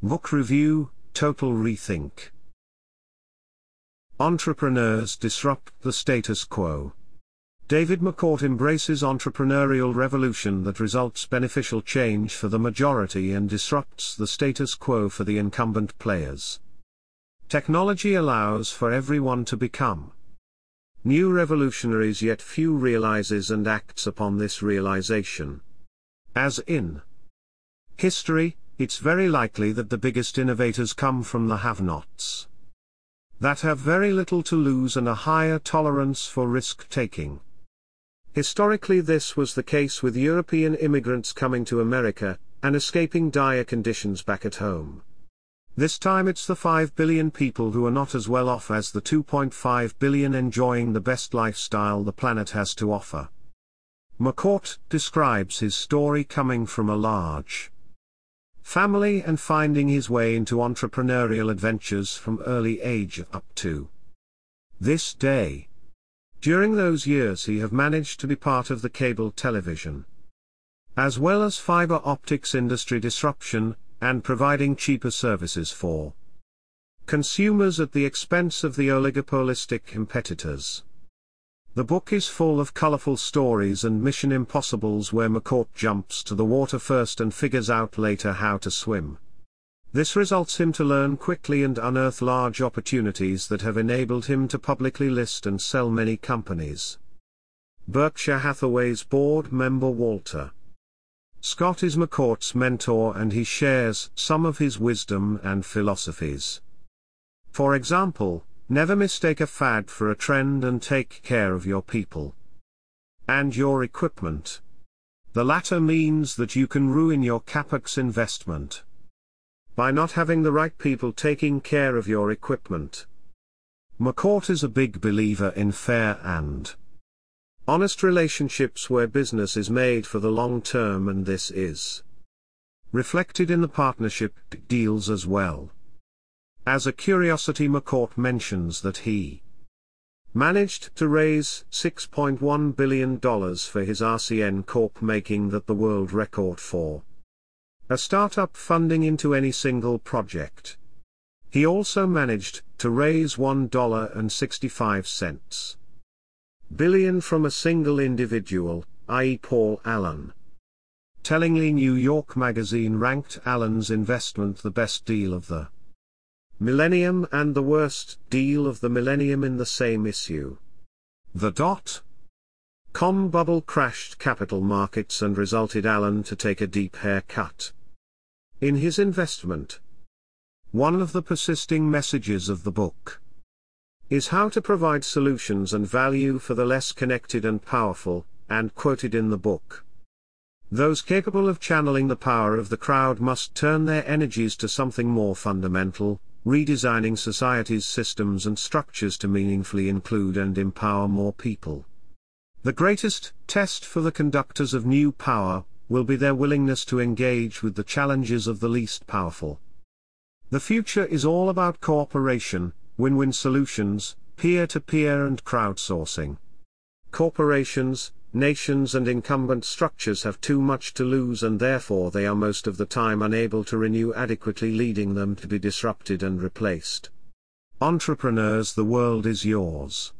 Book Review Total Rethink. Entrepreneurs disrupt the status quo. David McCourt embraces entrepreneurial revolution that results beneficial change for the majority and disrupts the status quo for the incumbent players. Technology allows for everyone to become new revolutionaries yet few realizes and acts upon this realization. As in history, it's very likely that the biggest innovators come from the have-nots. That have very little to lose and a higher tolerance for risk-taking. Historically this was the case with European immigrants coming to America, and escaping dire conditions back at home. This time it's the 5 billion people who are not as well off as the 2.5 billion enjoying the best lifestyle the planet has to offer. McCourt describes his story coming from a large family and finding his way into entrepreneurial adventures from early age up to this day. During those years he have managed to be part of the cable television as well as fiber optics industry disruption, and providing cheaper services for consumers at the expense of the oligopolistic competitors. The book is full of colorful stories and mission impossibles where McCourt jumps to the water first and figures out later how to swim. This results him to learn quickly and unearth large opportunities that have enabled him to publicly list and sell many companies. Berkshire Hathaway's board member Walter Scott is McCourt's mentor and he shares some of his wisdom and philosophies. For example, Never mistake a fad for a trend and take care of your people and your equipment. The latter means that you can ruin your capex investment by not having the right people taking care of your equipment. McCourt is a big believer in fair and honest relationships where business is made for the long term and this is reflected in the partnership deals as well. As a curiosity McCourt mentions that he managed to raise $6.1 billion for his RCN Corp making that the world record for a startup funding into any single project. He also managed to raise $1.65 billion from a single individual, i.e. Paul Allen. Tellingly New York Magazine ranked Allen's investment the best deal of the Millennium and the worst deal of the millennium in the same issue. The dot com bubble crashed capital markets and resulted Allen to take a deep haircut. In his investment, one of the persisting messages of the book is how to provide solutions and value for the less connected and powerful, and quoted in the book. Those capable of channeling the power of the crowd must turn their energies to something more fundamental, redesigning society's systems and structures to meaningfully include and empower more people. The greatest test for the conductors of new power will be their willingness to engage with the challenges of the least powerful. The future is all about cooperation, win-win solutions, peer-to-peer -peer and crowdsourcing. Corporations, nations and incumbent structures have too much to lose and therefore they are most of the time unable to renew adequately leading them to be disrupted and replaced. Entrepreneurs the world is yours.